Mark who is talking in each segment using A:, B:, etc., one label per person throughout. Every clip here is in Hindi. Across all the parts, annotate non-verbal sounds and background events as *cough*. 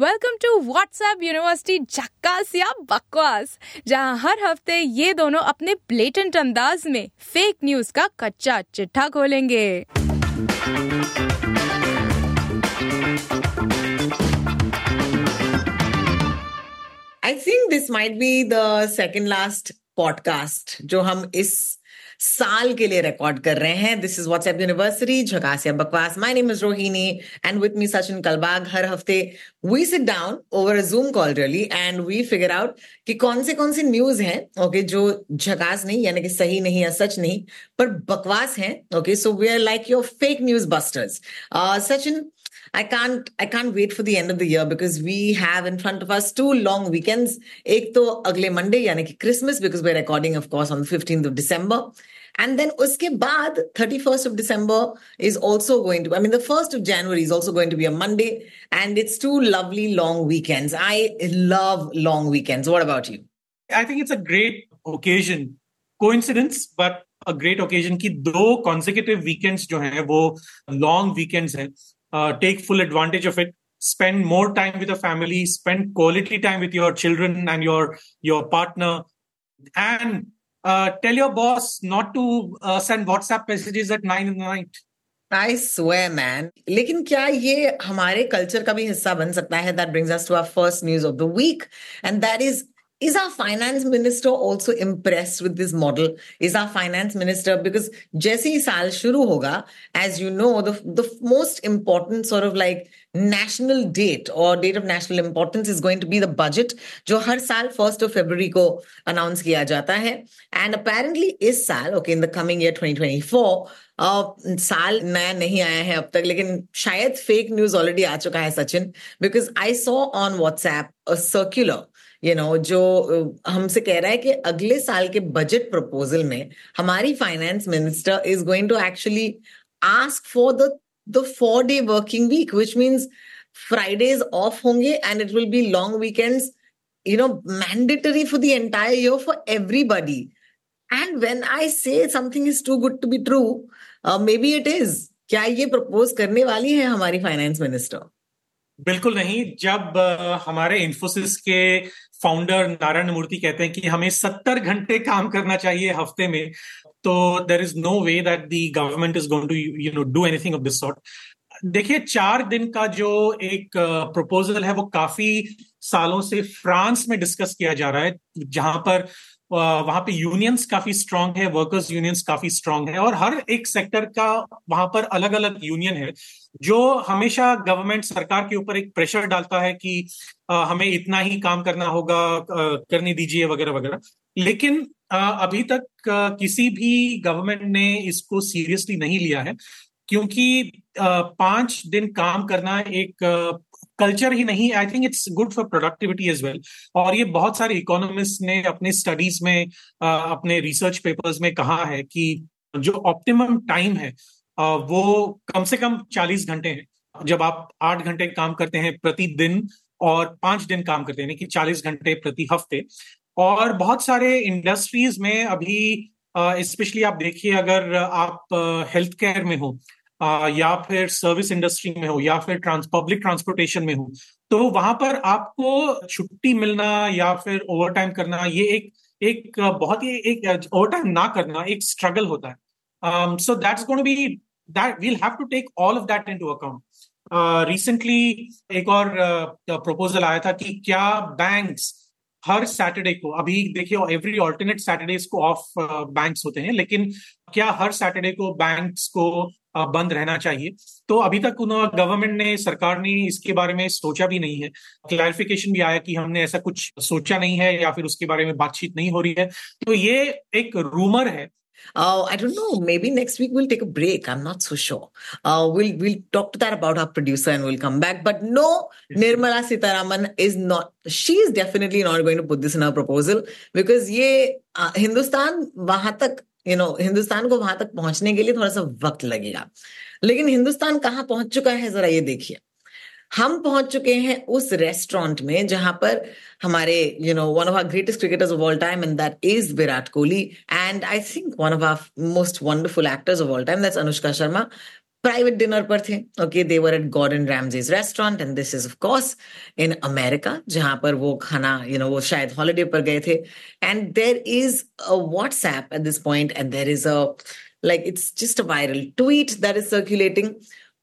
A: Welcome to WhatsApp university झक्कास या बकवास, जहाँ हर हफ़्ते ये दोनों अपने ब्लेटेंट अंदाज में फेक न्यूज़ का कच्चा चिट्ठा खोलेंगे।
B: I think this might be the second last podcast जो हम इस साल के लिए रिकॉर्ड कर रहे हैं। दिस इज़ व्हाट्सएप यूनिवर्सिटी झकासिया बकवास my name is Rohini and with me Sachin Kalbag हर हफ़्ते we sit down over a zoom call really and we figure out कि कौन से कौन से न्यूज़ हैं ओके okay, जो झकास नहीं यानी कि सही नहीं या सच नहीं पर बकवास हैं okay so we are like your fake news busters Sachin I can't I can't wait for the end of the year because we have in front of us two long weekends. एक तो अगले Monday यानी कि Christmas because we're recording of course on the 15th of December. And then uske baad, 31st of December is also going to, I mean, the 1st of January is also going to be a Monday. And it's two lovely long weekends. I love long weekends. What about you?
C: I think it's a great occasion. Coincidence, but a great occasion कि दो consecutive weekends जो हैं वो long weekends हैं uh, take full advantage of it spend more time with the family spend quality time with your children and your your partner and uh, tell your boss not to uh, send whatsapp messages at 9 in the night
B: I swear, man. लेकिन क्या ये हमारे कल्चर का भी हिस्सा बन सकता है That brings us to our first news of the week, and that is is our finance minister also impressed with this model? Is our finance minister because Jesse Sal Shuru Hoga, as you know, the, the most important sort of like national date or date of national importance is going to be the budget, जो हर साल first of February को announce किया जाता है. And apparently इस साल, okay, in the coming year 2024, uh, साल नया नहीं आया है अब तक लेकिन शायद फेक न्यूज ऑलरेडी आ चुका है Sachin because I saw on WhatsApp a circular you know जो हमसे कह रहा है कि अगले साल के बजट प्रपोजल में हमारी finance minister is going to actually ask for the the four day working week which means Fridays off होंगे and it will be long weekends you know mandatory for the entire year for everybody. And when i say something is too good to be true uh, maybe it is. क्या ये प्रपोज करने वाली है हमारी फाइनेंस मिनिस्टर
C: बिल्कुल नहीं। जब हमारे इन्फोसिस के फाउंडर नारायण मूर्ति कहते हैं कि हमें सत्तर घंटे काम करना चाहिए हफ़्ते में तो there is no way that the government is going to you know do anything of this sort देखिए, चार दिन का जो एक प्रपोजल है, वो काफ़ी सालों से फ्रांस में डिस्कस किया जा रहा है, जहाँ पर वहाँ पे यूनियंस काफ़ी स्ट्रांग है वर्कर्स यूनियंस काफ़ी स्ट्रांग है और हर एक सेक्टर का वहाँ पर अलग अलग यूनियन है जो हमेशा गवर्नमेंट सरकार के ऊपर एक प्रेशर डालता है कि आ, हमें इतना ही काम करना होगा करने दीजिए वगैरह वगैरह। लेकिन आ, अभी तक आ, किसी भी गवर्नमेंट ने इसको सीरियसली नहीं लिया है क्योंकि पाँच दिन काम करना एक कल्चर ही नहीं I think it's good for productivity as well और ये बहुत सारे इकोनॉमिस्ट ने अपने स्टडीज़ में अपने रिसर्च पेपर्स में कहा है कि जो ऑप्टिमम टाइम है वो कम से कम चालीस घंटे है। जब आप आठ घंटे काम करते हैं प्रतिदिन और पाँच दिन काम करते हैं कि चालीस घंटे प्रति हफ़्ते। और बहुत सारे इंडस्ट्रीज़ में अभी स्पेशली आप देखिए, अगर आप हेल्थ केयर में हो या फिर सर्विस इंडस्ट्री में हो या फिर ट्रांस पब्लिक ट्रांसपोर्टेशन में हो तो वहाँ पर आपको छुट्टी मिलना या फिर ओवर टाइम करना ये एक एक बहुत ही एक ओवर टाइम ना करना एक स्ट्रगल होता है। So that's going be that will have to take all of that into account recently एक और प्रपोजल uh, आया था कि क्या बैंक्स हर सैटरडे को अभी देखिए एवरी ऑल्टरनेट सैटरडे को ऑफ़ बैंक्स होते हैं लेकिन क्या हर सैटरडे को बैंक्स को बंद रहना चाहिए तो अभी तक उन्होंने गवर्नमेंट ने सरकार ने इसके बारे में सोचा भी नहीं है क्लैरिफिकेशन भी आया कि हमने ऐसा कुछ सोचा नहीं है या फिर उसके बारे में बातचीत नहीं हो रही है तो ये एक रूमर है
B: Uh, I don't know. Maybe next week we'll take a break. I'm not so sure. Uh, we'll we'll talk to that about our producer and we'll come back. But no, yes. Nirmala Sitaraman is not. She is definitely not going to put this in her proposal because ये uh, हिंदुस्तान वहाँ तक यू नो हिंदुस्तान को वहाँ तक पहुँचने के लिए थोड़ा सा वक्त लगेगा। लेकिन हिंदुस्तान कहाँ पहुँच चुका है, जरा ये देखिए। हम पहुँच चुके हैं उस रेस्टोरेंट में जहाँ पर हमारे you know one of our greatest cricketers of all time and that is Virat Kohli and I think one of our most wonderful actors of all time that's Anushka Sharma private dinner पर थे। Okay they were at Gordon Ramsay's restaurant and this is of course in America जहाँ पर वो खाना यू नो वो शायद हॉलीडे पर गए थे। And there is a WhatsApp at this point and there is a like, it's just a viral tweet that is circulating,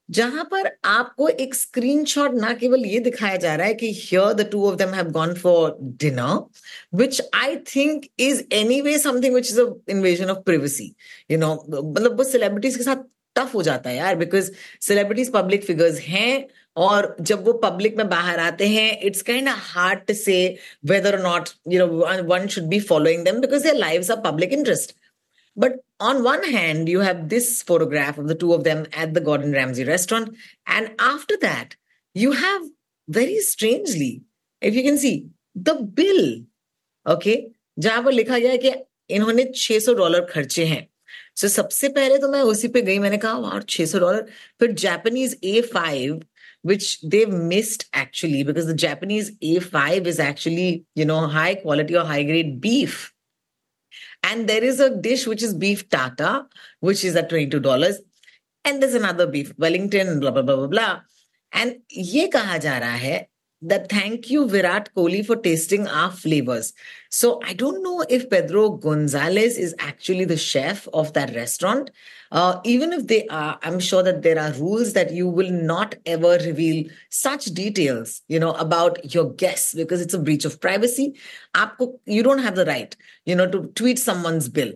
B: जहाँ पर आपको एक स्क्रीनशॉट ना केवल ये दिखाया जा रहा है कि here the two of them have gone for dinner which I think is anyway something which is a invasion of privacy you know मतलब वो सेलिब्रिटीज के साथ टफ हो जाता है यार बिकॉज़ सेलिब्रिटीज पब्लिक फिगर्स हैं, और जब वो पब्लिक में बाहर आते हैं it's kind of hard to say whether not you know one should be following them because their lives are public interest but on one hand you have this photograph of the two of them at the Gordon Ramsay restaurant and after that you have very strangely if you can see the bill okay जहाँ पर लिखा गया है कि इन्होंने 600 डॉलर खर्चे हैं। सो so, सबसे पहले तो मैं उसी पे गई मैंने कहा और छह सौ डॉलर फिर Japanese A five which they missed actually because Japanese A five is actually you know high quality और high grade beef and there is a dish which is beef Tata which is a twenty two dollar and this another beef Wellington blah blah blah blah and ये कहा जा रहा है that thank you Virat Kohli for tasting our flavors. So I don't know if Pedro Gonzalez is actually the chef of that restaurant. Uh, even if they are, I'm sure that there are rules that you will not ever reveal such details, you know, about your guests because it's a breach of privacy. Aapko, you don't have the right, you know, to tweet someone's bill.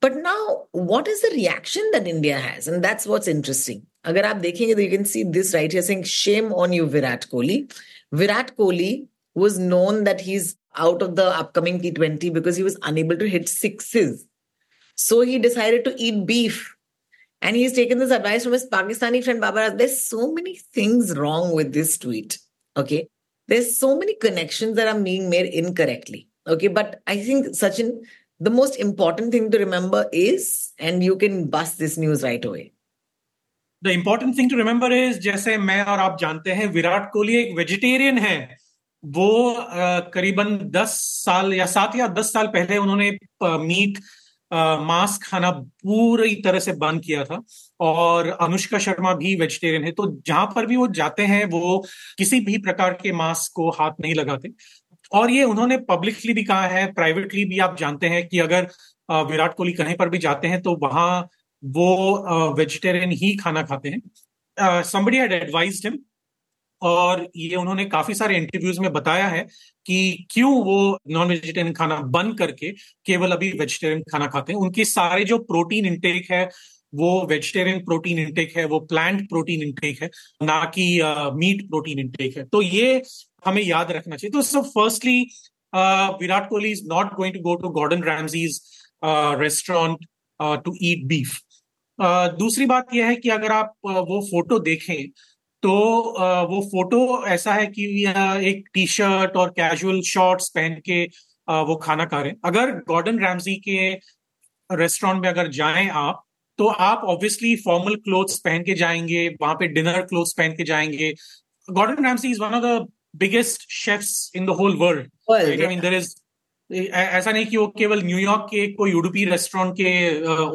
B: But now, what is the reaction that India has? And that's what's interesting. अगर आप देखेंगे तो you can see this right here saying shame on you Virat Kohli Virat Kohli was known that he's out of the upcoming T20 because he was unable to hit sixes. So he decided to eat beef. And he's taken this advice from his Pakistani friend Babar. There's so many things wrong with this tweet. Okay. There's so many connections that are being made incorrectly. Okay. But I think, Sachin, the most important thing to remember is, and you can bust this news right away.
C: the important thing to remember is जैसे मैं और आप जानते हैं, विराट कोहली एक वेजिटेरियन है। वो करीबन दस साल या सात या दस साल पहले उन्होंने मीट मांस खाना पूरी तरह से बंद किया था। और अनुष्का शर्मा भी वेजिटेरियन है। तो जहाँ पर भी वो जाते हैं, वो किसी भी प्रकार के मांस को हाथ नहीं लगाते। और ये उन्होंने पब्लिकली भी कहा है प्राइवेटली भी आप जानते हैं कि अगर विराट कोहली कहीं पर भी जाते हैं तो वहाँ वो वेजिटेरियन ही खाना खाते हैं। समबडी हैड एडवाइज्ड हिम और ये उन्होंने काफ़ी सारे इंटरव्यूज़ में बताया है कि क्यों वो नॉन वेजिटेरियन खाना बंद करके केवल अभी वेजिटेरियन खाना खाते हैं। उनकी सारे जो प्रोटीन इंटेक है, वो वेजिटेरियन प्रोटीन इंटेक है, वो प्लांट प्रोटीन इंटेक है, ना कि मीट प्रोटीन इंटेक है। तो ये हमें याद रखना चाहिए। तो firstly Virat Kohli is not going to go to Gordon Ramsay's restaurant to eat beef दूसरी बात यह है कि अगर आप वो फ़ोटो देखें तो वो फ़ोटो ऐसा है कि एक टी शर्ट और कैजुअल शॉर्ट्स पहन के वो खाना खा रहे हैं। अगर गॉर्डन रैमजी के रेस्टोरेंट में अगर जाएँ आप तो आप ऑब्वियसली फॉर्मल क्लोथ्स पहन के जाएँगे वहाँ पे डिनर क्लोथ्स पहन के जाएँगे। Gordon Ramsay is one of the biggest chefs in the whole world I mean there is ऐसा नहीं कि वो केवल न्यूयॉर्क के कोई यूरोपी रेस्टोरेंट के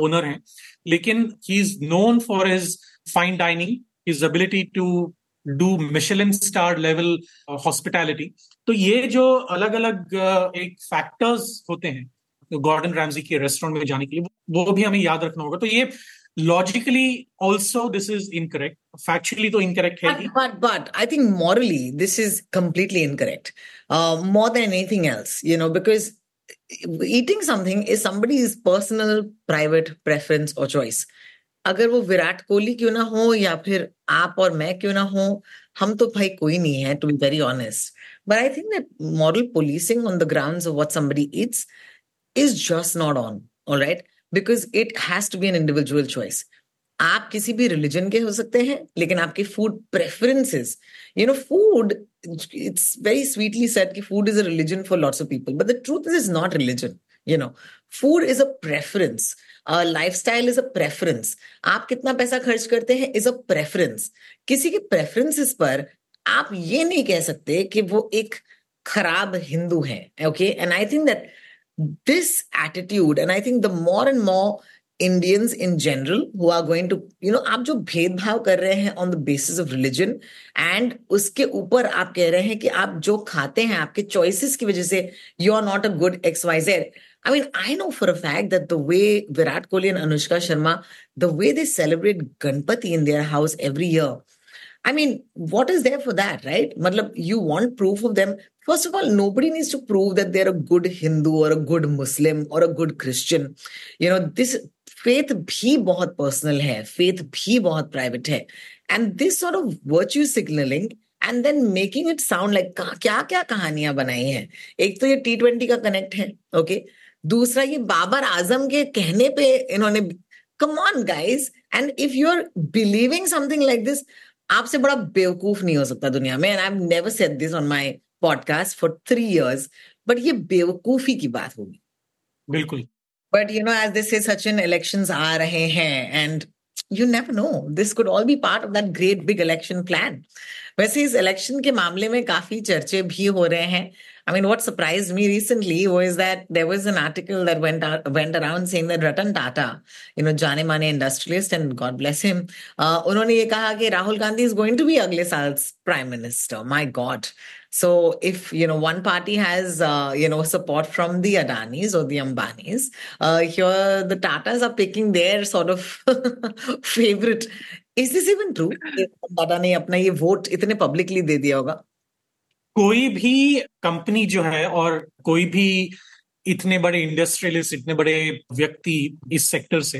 C: ओनर हैं, लेकिन he is known for his fine dining his ability to do Michelin star level hospitality तो ये जो अलग अलग एक फैक्टर्स होते हैं गॉर्डन रैमजी के रेस्टोरेंट में जाने के लिए, वो भी हमें याद रखना होगा। तो ये logically also this is incorrect factually तो incorrect है
B: but, but but i think morally this is completely incorrect uh, more than anything else you know because eating something is somebody's personal private preference or choice अगर वो विराट कोहली क्यों ना हो या फिर आप और मैं क्यों ना हो हम तो भाई कोई नहीं है to be very honest but I think that moral policing on the grounds of what somebody eats is just not on all because it has to be an individual choice. आप किसी भी रिलीजन के हो सकते हैं, लेकिन आपके food preferences you know food it's very sweetly said कि food is a religion for lots of people but the truth is is not religion you know food is a preference lifestyle is a preference आप कितना पैसा खर्च करते हैं इज़ अ प्रेफरेंस किसी के प्रेफरेंसेस पर आप ये नहीं कह सकते कि वो एक खराब हिंदू है okay and I think that and I think the more and more Indians in general who are going to you know आप जो भेदभाव कर रहे हैं on the basis of religion and उसके ऊपर आप कह रहे हैं कि आप जो खाते हैं आपके चॉइसेस की वजह से you are not a good X Y Z I mean, I know for a fact that the way Virat Kohli and Anushka Sharma, the way they celebrate Ganpati in their house every year, I mean, what is there for that, right? Matlab, you want proof of them. First of all, nobody needs to prove that they're a good Hindu or a good Muslim or a good Christian. You know, this faith bhi बहुत personal hai, faith bhi बहुत private hai. And this sort of virtue signaling and then making it sound like क्या क्या कहानियां बनाई हैं एक तो ये टी ट्वेंटी का कनेक्ट है ओके दूसरा ये बाबर आजम के कहने पे इन्होंने come on guys and if you're believing something like this आपसे बड़ा बेवकूफ़ नहीं हो सकता दुनिया में and I never said this on my podcast for three years but ये बेवकूफ़ी की बात होगी।
C: बिल्कुल।
B: But you know as this say Sachin election आ रहे हैं and you never know this could all be part of that great big election plan वैसे इस इलेक्शन के मामले में काफ़ी चर्चे भी हो रहे हैं I mean, what surprised me recently was that there was an article that went out, went around saying that Ratan Tata, you know, Jane Mane industrialist, and God bless him, uh, उन्होंने ये कहा कि Rahul Gandhi is going to be अगले साल prime minister. My God. So if you know one party has uh, you know support from the Adanis or the Ambanis, uh, here the Tatas are picking their sort of *laughs* favorite. Is this even true? *laughs* Tata ने अपना ये vote इतने publicly दे दिया होगा
C: कोई भी कंपनी जो है और कोई भी इतने बड़े इंडस्ट्रियलिस्ट, इतने बड़े व्यक्ति इस सेक्टर से,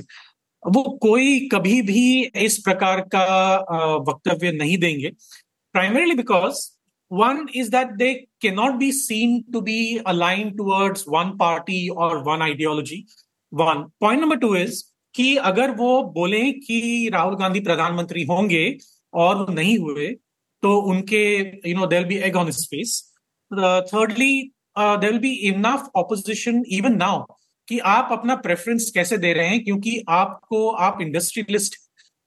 C: वो कोई कभी भी इस प्रकार का वक्तव्य नहीं देंगे। Primarily because one is that they के not be seen to be aligned towards one party और one ideology one point number two is कि अगर वो बोले कि राहुल गांधी प्रधानमंत्री होंगे और नहीं हुए तो उनके you know there be egg on space thirdly there will be enough opposition even now कि आप अपना प्रेफरेंस कैसे दे रहे हैं? क्योंकि आपको आप इंडस्ट्रियलिस्ट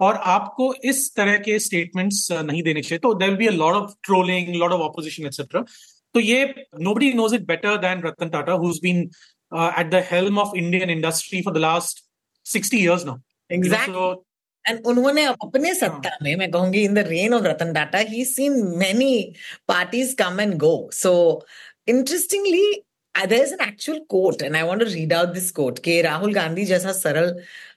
C: और आपको इस तरह के स्टेटमेंट्स uh, नहीं देने चाहिए। तो there be a lot of trolling lot of opposition etcetera तो ये nobody knows it better than Ratan Tata who been at the helm of Indian industry for the last sixty years now
B: Exactly. And उन्होंने अपने सत्ता में मैं कहूँगी in the reign of Ratan Tata he seen many parties come and go so interestingly there is an actual quote and i want to read out this quote कि राहुल गांधी जैसा सरल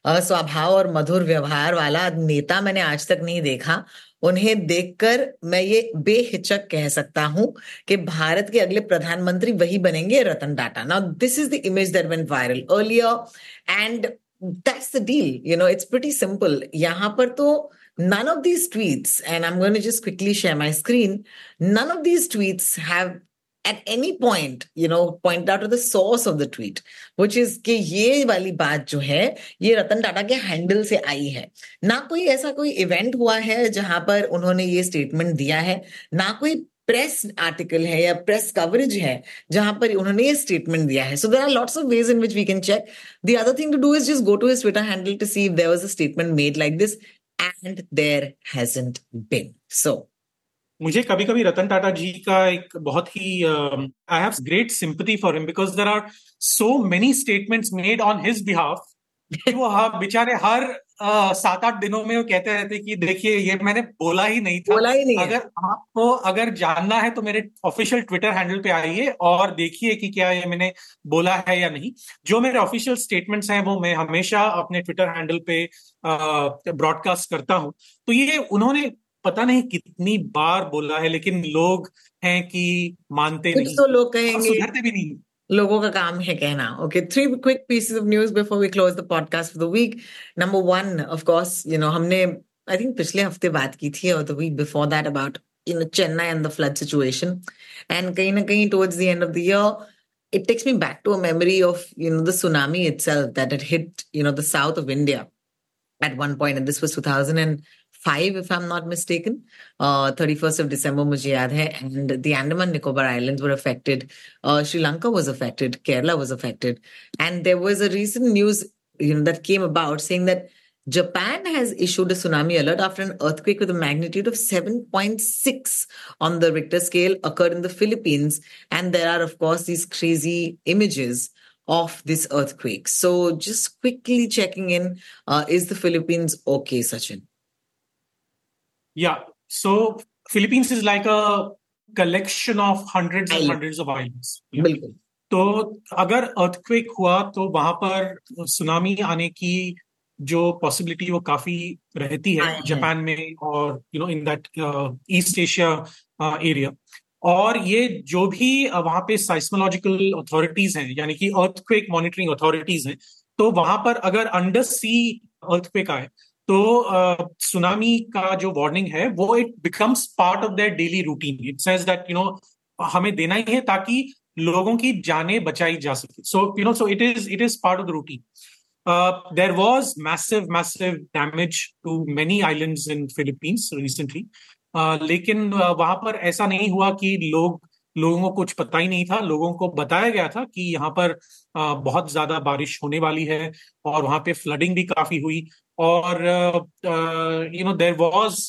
B: स्वभाव और मधुर व्यवहार वाला नेता मैंने आज तक नहीं देखा। उन्हें देखकर मैं ये बेहिचक कह सकता हूँ कि भारत के अगले प्रधानमंत्री वही बनेंगे Ratan Tata now this is the image that went viral earlier and that's the deal. You know, it's pretty simple. Yahan par to none of these tweets, and I'm going to just quickly share my screen. None of these tweets have at any point, you know, point out to the source of the tweet, which is कि ये वाली बात जो है ये रतन टाटा के हैंडल से आई है ना कोई ऐसा कोई इवेंट हुआ है जहाँ पर उन्होंने ये स्टेटमेंट दिया है ना कोई प्रेस आर्टिकल है या प्रेस कवरेज है जहाँ पर उन्होंने ये स्टेटमेंट दिया है। So there are lots of ways in which we can check the other thing to do is just go to his Twitter handle to see there was a statement made like this and there hasn't been so
C: मुझे कभी कभी रतन टाटा जी का एक बहुत ही I have great sympathy for him because there are so many statements made on his behalf वो *laughs* हाँ बेचारे हर सात आठ दिनों में वो कहते रहते कि देखिए ये मैंने बोला ही नहीं था।
B: बोला ही नहीं
C: अगर आपको अगर जानना है तो मेरे ऑफिशियल ट्विटर हैंडल पे आइए और देखिए कि क्या ये मैंने बोला है या नहीं। जो मेरे ऑफिशियल स्टेटमेंट्स हैं वो मैं हमेशा अपने ट्विटर हैंडल पे ब्रॉडकास्ट करता हूँ। तो ये उन्होंने पता नहीं कितनी बार बोला है लेकिन लोग हैं कि मानते
B: नहीं। तो लोग कहेंगे।
C: सुधरते भी नहीं।
B: लोगों का काम है कहना okay three quick pieces of news before we close the podcast for the week number one of course you know हमने आई थिंक पिछले हफ्ते बात की थी और the week before that about you know Chennai and the flood situation and कहीं ना कहीं towards the end of the year it takes me back to a memory of you know the tsunami itself that had hit you know the south of India at one point, and this was 2005, if I'm not mistaken. Uh, 31st of December, mujhe yaad and the Andaman Nicobar Islands were affected. Uh, Sri Lanka was affected. Kerala was affected, and there was a recent news you know that came about saying that Japan has issued a tsunami alert after an earthquake with a magnitude of 7.6 on the Richter scale occurred in the Philippines. And there are, of course, these crazy images of this earthquake. So, just quickly checking in uh, is the Philippines okay, Sachin?
C: Yeah. So, Philippines is like a collection of hundreds and hundreds of islands.
B: Yeah.
C: तो अगर अर्थक्वेक हुआ तो वहाँ पर सुनामी आने की जो पॉसिबिलिटी वो काफ़ी रहती है जापान में और you know in that East Asia area और ये जो भी वहाँ पे साइस्मोलॉजिकल अथॉरिटीज हैं यानी कि अर्थक्वेक मॉनिटरिंग अथॉरिटीज हैं तो वहाँ पर अगर अंडर सी अर्थक्वेक आए तो सुनामी का जो वार्निंग है वो it becomes part of their daily routine it says that you know हमें देना ही है ताकि लोगों की जाने बचाई जा सके। So you know so it is it is part of the routine there was was massive, damage to many many in in recently. लेकिन वहाँ पर ऐसा नहीं हुआ कि लोग लोगों को कुछ पता ही नहीं था। लोगों को बताया गया था कि यहाँ पर बहुत ज़्यादा बारिश होने वाली है और वहाँ पे फ्लडिंग भी काफ़ी हुई। और you know there was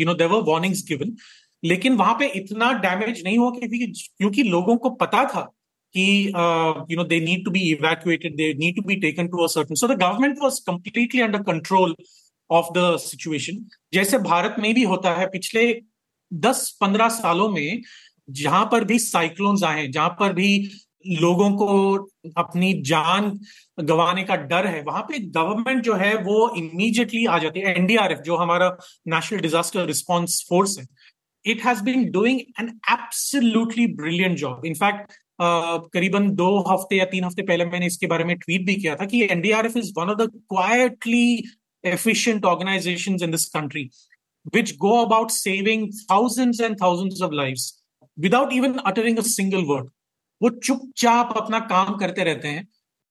C: you know there were warnings given लेकिन वहाँ पे इतना डैमेज नहीं हुआ क्योंकि क्योंकि लोगों को पता था uh, you know, they need to be evacuated. They need to be taken to a certain. So the government was completely under control of the situation. जैसे भारत में भी होता है पिछले 10-15 सालों में जहाँ पर भी साइक्लोन्स आए जहाँ पर भी लोगों को अपनी जान गंवाने का डर है, वहाँ पे गवर्नमेंट जो है वो इमीडिएटली आ जाती है। एनडीआरएफ जो हमारा नेशनल डिजास्टर रिस्पांस फोर्स है it has been doing an absolutely brilliant job in fact करीबन दो हफ़्ते या तीन हफ़्ते पहले मैंने इसके बारे में ट्वीट भी किया था कि NDRF is one of the quietly efficient organizations in this country which go about saving thousands and thousands of lives without even uttering a single word वो चुपचाप अपना काम करते रहते हैं।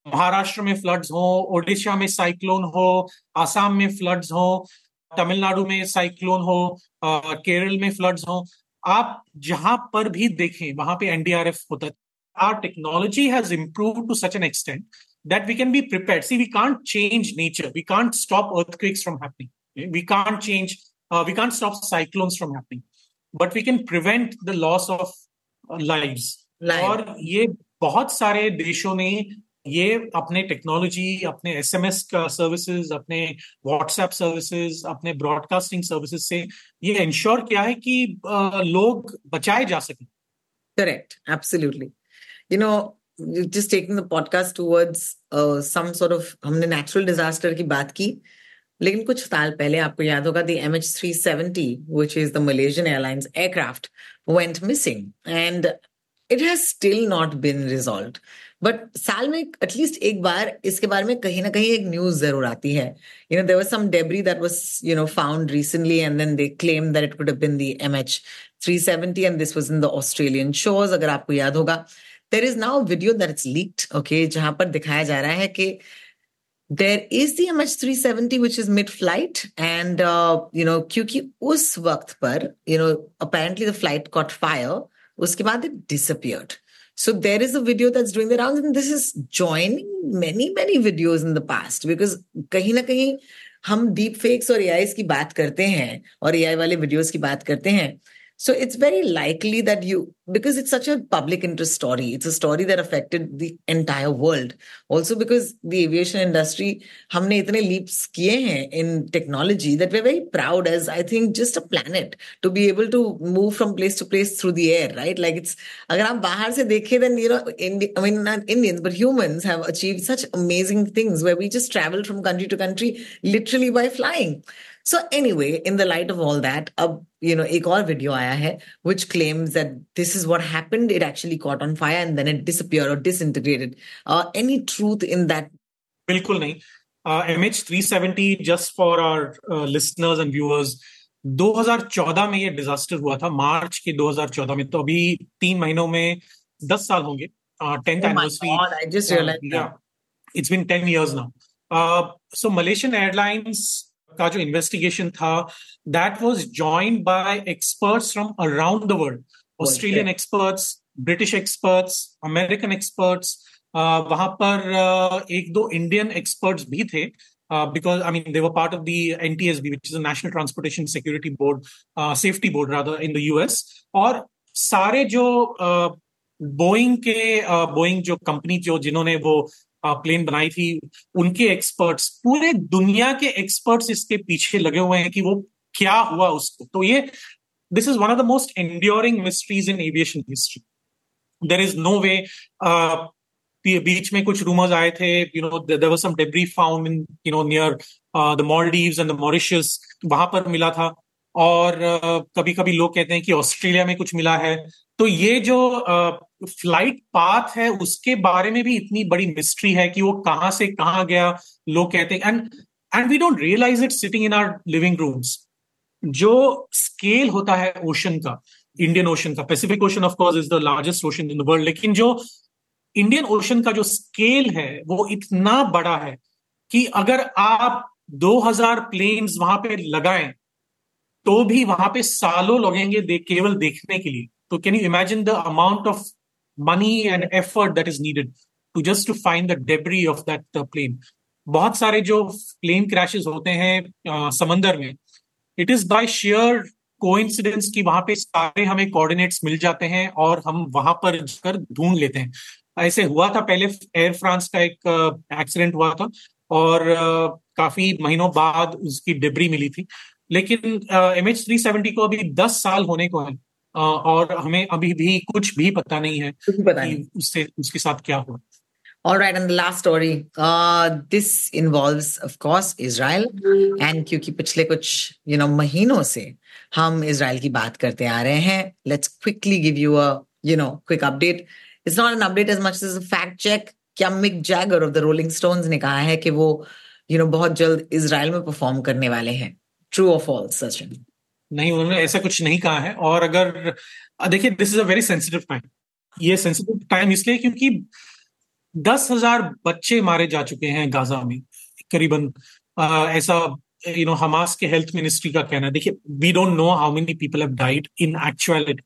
C: महाराष्ट्र में फ्लड्स हो, ओडिशा में साइक्लोन हो, आसाम में फ्लड्स हो, तमिलनाडु में साइक्लोन हो केरल में फ्लड्स हो, आप जहाँ पर भी देखें, वहाँ पे एनडीआरएफ होता है। Our technology has improve to such an extent that we can be prepare see we can't change nature we can't stop earthquakes from happening we can't change we can't stop cyclones from happening but we can prevent the loss of lives और ये बहुत सारे देशों ने ये अपने टेक्नोलॉजी अपने एसएमएस का सर्विसेज़ अपने व्हाट्सएप सर्विसेज़ अपने ब्रॉडकास्टिंग सर्विसेज़ से ये इंश्योर किया है कि लोग बचाए जा सके।
B: Correct absolutely you know just taking the podcast towards uh, some sort of हमने natural disaster की बात की लेकिन कुछ साल पहले आपको याद होगा the MH370 which is the Malaysian Airlines aircraft went missing. And it has still not been resolved. But साल में एटलीस्ट एक बार इसके बारे में कहीं ना कहीं एक न्यूज़ ज़रूर आती है। You know there was some debris that was you know found recently and then they claim that it could have been the MH 370 and this was in the Australian shores अगर आपको याद होगा। There is now a video that's leaked okay जहाँ पर दिखाया जा रहा है कि there is the MH370 which is mid flight and uh, you know क्योंकि उस वक्त पर you know apparently the flight caught fire उसके बाद it disappeared so there is a video that's doing the rounds and this is joining many many videos in the past because कहीं ना कहीं हम डीप फेक्स और एआई की बात करते हैं और एआई वाले वीडियोस की बात करते हैं so it's very likely that you, because it's such a public interest story, it's a story that affected the entire world. Also because the aviation industry, हमने इतने leaps किए हैं in technology that we're very proud as I think just a planet to be able to move from place to place through the air, right? Like it's, अगर आप बाहर से देखें then you know, Indi- I mean not Indians but humans have achieved such amazing things where we just travel from country to country literally by flying. So anyway, in the light of all that, अब you know एक और video आया है which claims that this is what happened. It actually caught on fire and then it disappeared or disintegrated. Uh, any truth in that?
C: बिल्कुल नहीं. Uh, MH370 just for our uh, listeners and viewers. 2014 में ये डिजास्टर हुआ था मार्च के 2014 में तो अभी तीन महीनों में दस साल होंगे tenth
B: Oh my
C: anniversary
B: God, I just realized that.
C: yeah it's been का जो इन्वेस्टिगेशन था that was joint by experts from around the world Australian experts British experts American experts वहाँ पर एक दो इंडियन एक्सपर्ट्स भी थे because I mean they're part of the N T S B which is National Transportation Security Board Safety Board rather in the US और सारे जो बोइंग uh, के बोइंग uh, जो कंपनी जो जिन्होंने वो प्लेन बनाई थी, उनके एक्सपर्ट्स पूरे दुनिया के एक्सपर्ट्स इसके पीछे लगे हुए हैं कि वो क्या हुआ उसको। तो ये this is one of the most enduring mysteries in aviation history there is no way बीच में कुछ रूमर्स आए थे you know was some debris found in you know near the Maldives and the वहाँ पर मिला था। और कभी कभी लोग कहते हैं कि ऑस्ट्रेलिया में कुछ मिला है। तो ये जो फ़्लाइट पाथ है, उसके बारे में भी इतनी बड़ी मिस्ट्री है कि वो कहाँ से कहाँ गया, लोग कहते हैं। And and we don't realise it sitting in our living rooms जो स्केल होता है ओशन का इंडियन ओशन का Pacific ocean of course is the largest ocean in the world लेकिन जो इंडियन ओशन का जो स्केल है, वो इतना बड़ा है कि अगर आप 2000 प्लेन्स वहाँ पे लगाएँ तो भी वहाँ पे सालों लगेंगे दे, केवल देखने के लिए। तो can you imagine the amount of money and effort that is needed to just to find the debris of that plane बहुत सारे जो प्लेन क्रैशेस होते हैं uh, समंदर में it is by sheer coincidence की वहाँ पे सारे हमें कोऑर्डिनेट्स मिल जाते हैं और हम वहाँ पर जाकर ढूंढ लेते हैं। ऐसे हुआ था पहले एयर फ्रांस का एक एक्सीडेंट हुआ था और काफ़ी महीनों बाद उसकी डिब्री मिली थी। लेकिन एम एच थ्री सेवेंटी को अभी दस साल होने को है और हमें अभी भी कुछ भी पता नहीं है कि उससे उसके साथ क्या हुआ
B: All right, and the last story. Uh, this involves, of course, Israel. And क्योंकि पिछले कुछ you know महीनों से हम इजराइल की बात करते आ रहे हैं let's quickly give you a you know quick update. It's not an update as much as a fact check. क्या Mick Jagger of the Rolling Stones ने कहा है कि वो यू नो बहुत जल्द इसराइल में परफॉर्म करने वाले हैं ट्रू और फॉल्स सचिन
C: नहीं, उन्होंने ऐसा कुछ नहीं कहा है। और अगर देखिए this is a very sensitive time ये सेंसिटिव टाइम इसलिए क्योंकि दस हज़ार बच्चे मारे जा चुके हैं गाजा में, करीबन। ऐसा यू नो हमास के हेल्थ मिनिस्ट्री का कहना है। देखिए we don't know how many people have died in actuality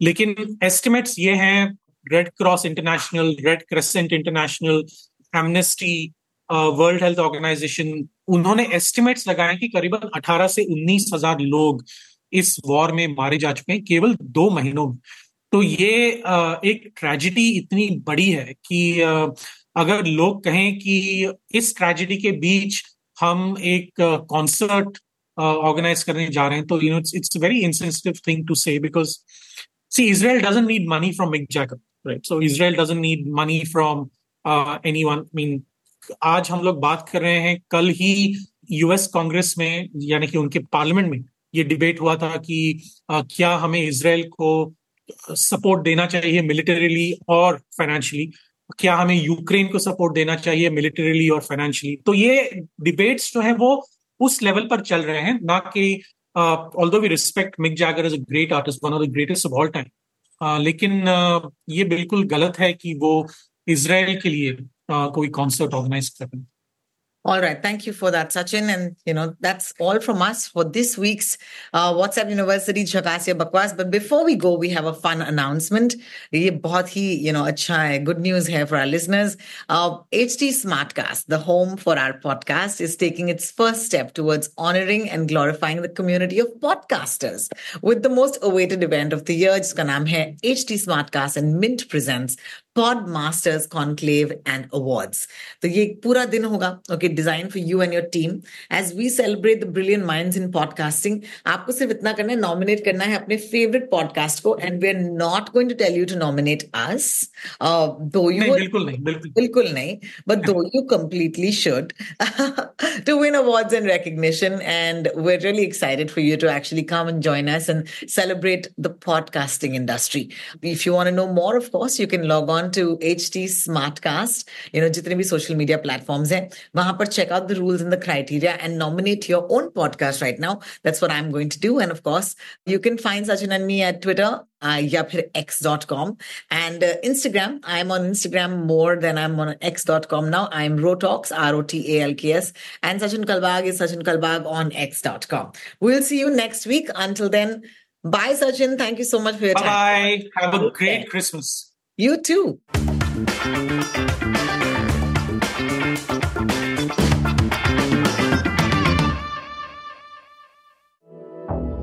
C: लेकिन एस्टिमेट्स ये हैं Red Cross International Red Crescent International Amnesty World Health Organization उन्होंने एस्टिमेट्स लगाए कि करीबन 18 से उन्नीस हज़ार लोग इस वॉर में मारे जा चुके हैं, केवल दो महीनों में। तो ये एक ट्रेजिडी इतनी बड़ी है कि अगर लोग कहें कि इस ट्रेजिडी के बीच हम एक कॉन्सर्ट ऑर्गेनाइज करने जा रहे हैं तो you know it's very insensitive thing to say because see Israel doesn't need money from Mick Jacob right so Israel doesn't need money from anyone mean आज हम लोग बात कर रहे हैं कल ही यूएस कांग्रेस में यानी कि उनके पार्लियामेंट में ये डिबेट हुआ था कि uh, क्या हमें इसराइल को सपोर्ट देना चाहिए मिलिटरीली और फाइनेंशियली क्या हमें यूक्रेन को सपोर्ट देना चाहिए मिलिटरीली और फाइनेंशियली तो ये डिबेट्स जो है वो उस लेवल पर चल रहे हैं ना कि although we respect Mick Jagger is a great artist one of the greatest of all time लेकिन uh, ये बिल्कुल गलत है कि वो इसराइल के लिए uh, कोई कॉन्सर्ट ऑर्गेनाइज करें
B: All right. Thank you for that, Sachin. And, you know, that's all from us for this week's uh, WhatsApp University Chakasya Bakwas. But before we go, we have a fun announcement. Ye bahut hi, you know, acha hai. Good news here for our listeners. Uh, HT Smartcast, the home for our podcast, is taking its first step towards honoring and glorifying the community of podcasters with the most awaited event of the year, jiska naam hai HT Smartcast and Mint presents Pod Masters Conclave and Awards. तो ये पूरा दिन होगा great design for you and your team. As we celebrate the brilliant minds in podcasting aapko sirf itna karna hai nominate karna hai apne favorite podcast ko and we're not going to tell you to nominate
C: us. Uh, though
B: you nahin, bilkul but you completely should *laughs* to win awards and recognition and we're really excited for you to actually come and join us and celebrate the podcasting industry. If you want to know more of course you can log on to ht smartcast you know jitne bhi social media platforms hain पर पर check out the rules and the criteria and nominate your own podcast right now. That's what I'm going to do. And of course, you can find Sachin and me at Twitter, uh, या फिर x.com and uh, Instagram. I'm on Instagram more than I'm on x.com now. I'm Rotalks, R-O-T-A-L-K-S and Sachin Kalbag is Sachin Kalbag on x.com. We'll see you next week. Until then, bye Sachin. Thank you so much for your time.
C: Bye bye. Have a great Christmas.
B: You too.